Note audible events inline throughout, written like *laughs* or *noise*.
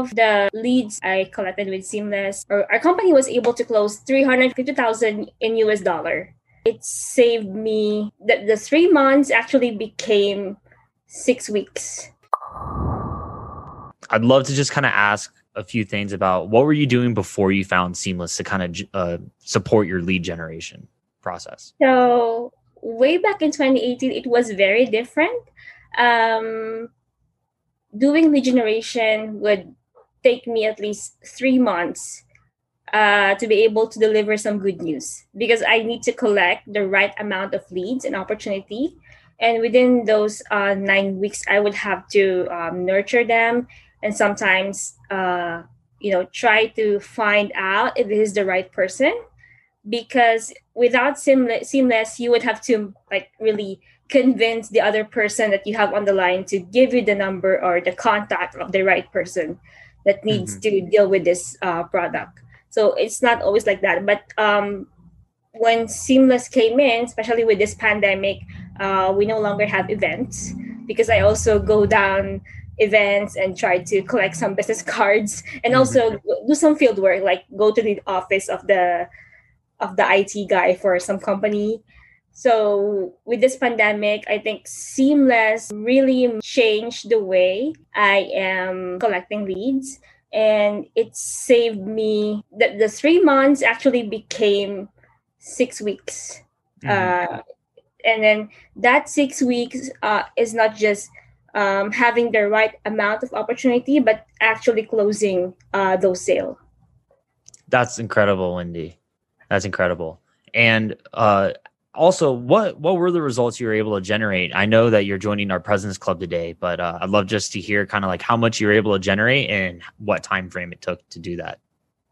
of the leads I collected with Seamless, or our company was able to close 350,000 in US dollar. It saved me the, the three months actually became six weeks. I'd love to just kind of ask a few things about what were you doing before you found Seamless to kind of uh, support your lead generation process? So way back in 2018, it was very different. Um, doing lead generation would take me at least three months uh, to be able to deliver some good news because I need to collect the right amount of leads and opportunity. And within those uh, nine weeks, I would have to um, nurture them and sometimes, uh, you know, try to find out if this is the right person. Because without seamless, seamless, you would have to like really convince the other person that you have on the line to give you the number or the contact of the right person that needs mm-hmm. to deal with this uh, product. So it's not always like that. But um, when Seamless came in, especially with this pandemic, uh, we no longer have events because I also go down events and try to collect some business *laughs* cards and also mm-hmm. do some field work, like go to the office of the of the IT guy for some company. So with this pandemic, I think Seamless really changed the way I am collecting leads. And it saved me the, the three months actually became six weeks. Mm-hmm. uh, and then that six weeks uh, is not just um, having the right amount of opportunity but actually closing uh, those sales that's incredible wendy. That's incredible. And uh, also what what were the results you were able to generate? I know that you're joining our presidents club today but uh, i'd love just to hear kind of like how much you were able to generate and what time frame it took to do that.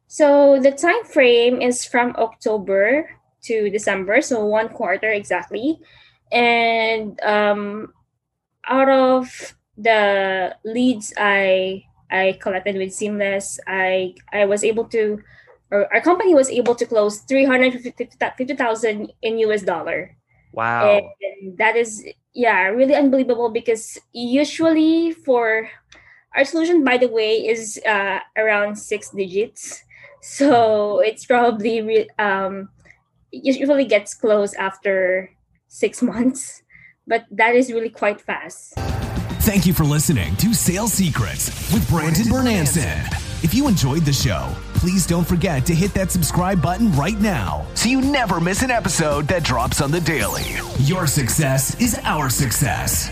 So the time frame is from october to december so one quarter exactly. And um, out of the leads i i collected with seamless i i was able to or our company was able to close 350,000 in US dollar. Wow. And that is yeah, really unbelievable because usually for our solution by the way is uh, around 6 digits. So it's probably re- um usually gets closed after 6 *laughs* months, but that is really quite fast. Thank you for listening to Sales Secrets with Brandon Bornancin. If you enjoyed the show, please don't forget to hit that subscribe button right now so you never miss an episode that drops on the daily. Your success is our success.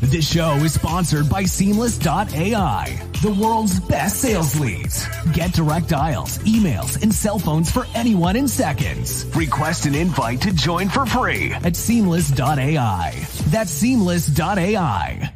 This show is sponsored by Seamless.ai, the world's best sales leads. Get direct dials, emails, and cell phones for anyone in seconds. Request an invite to join for free at Seamless.ai. That's Seamless.ai.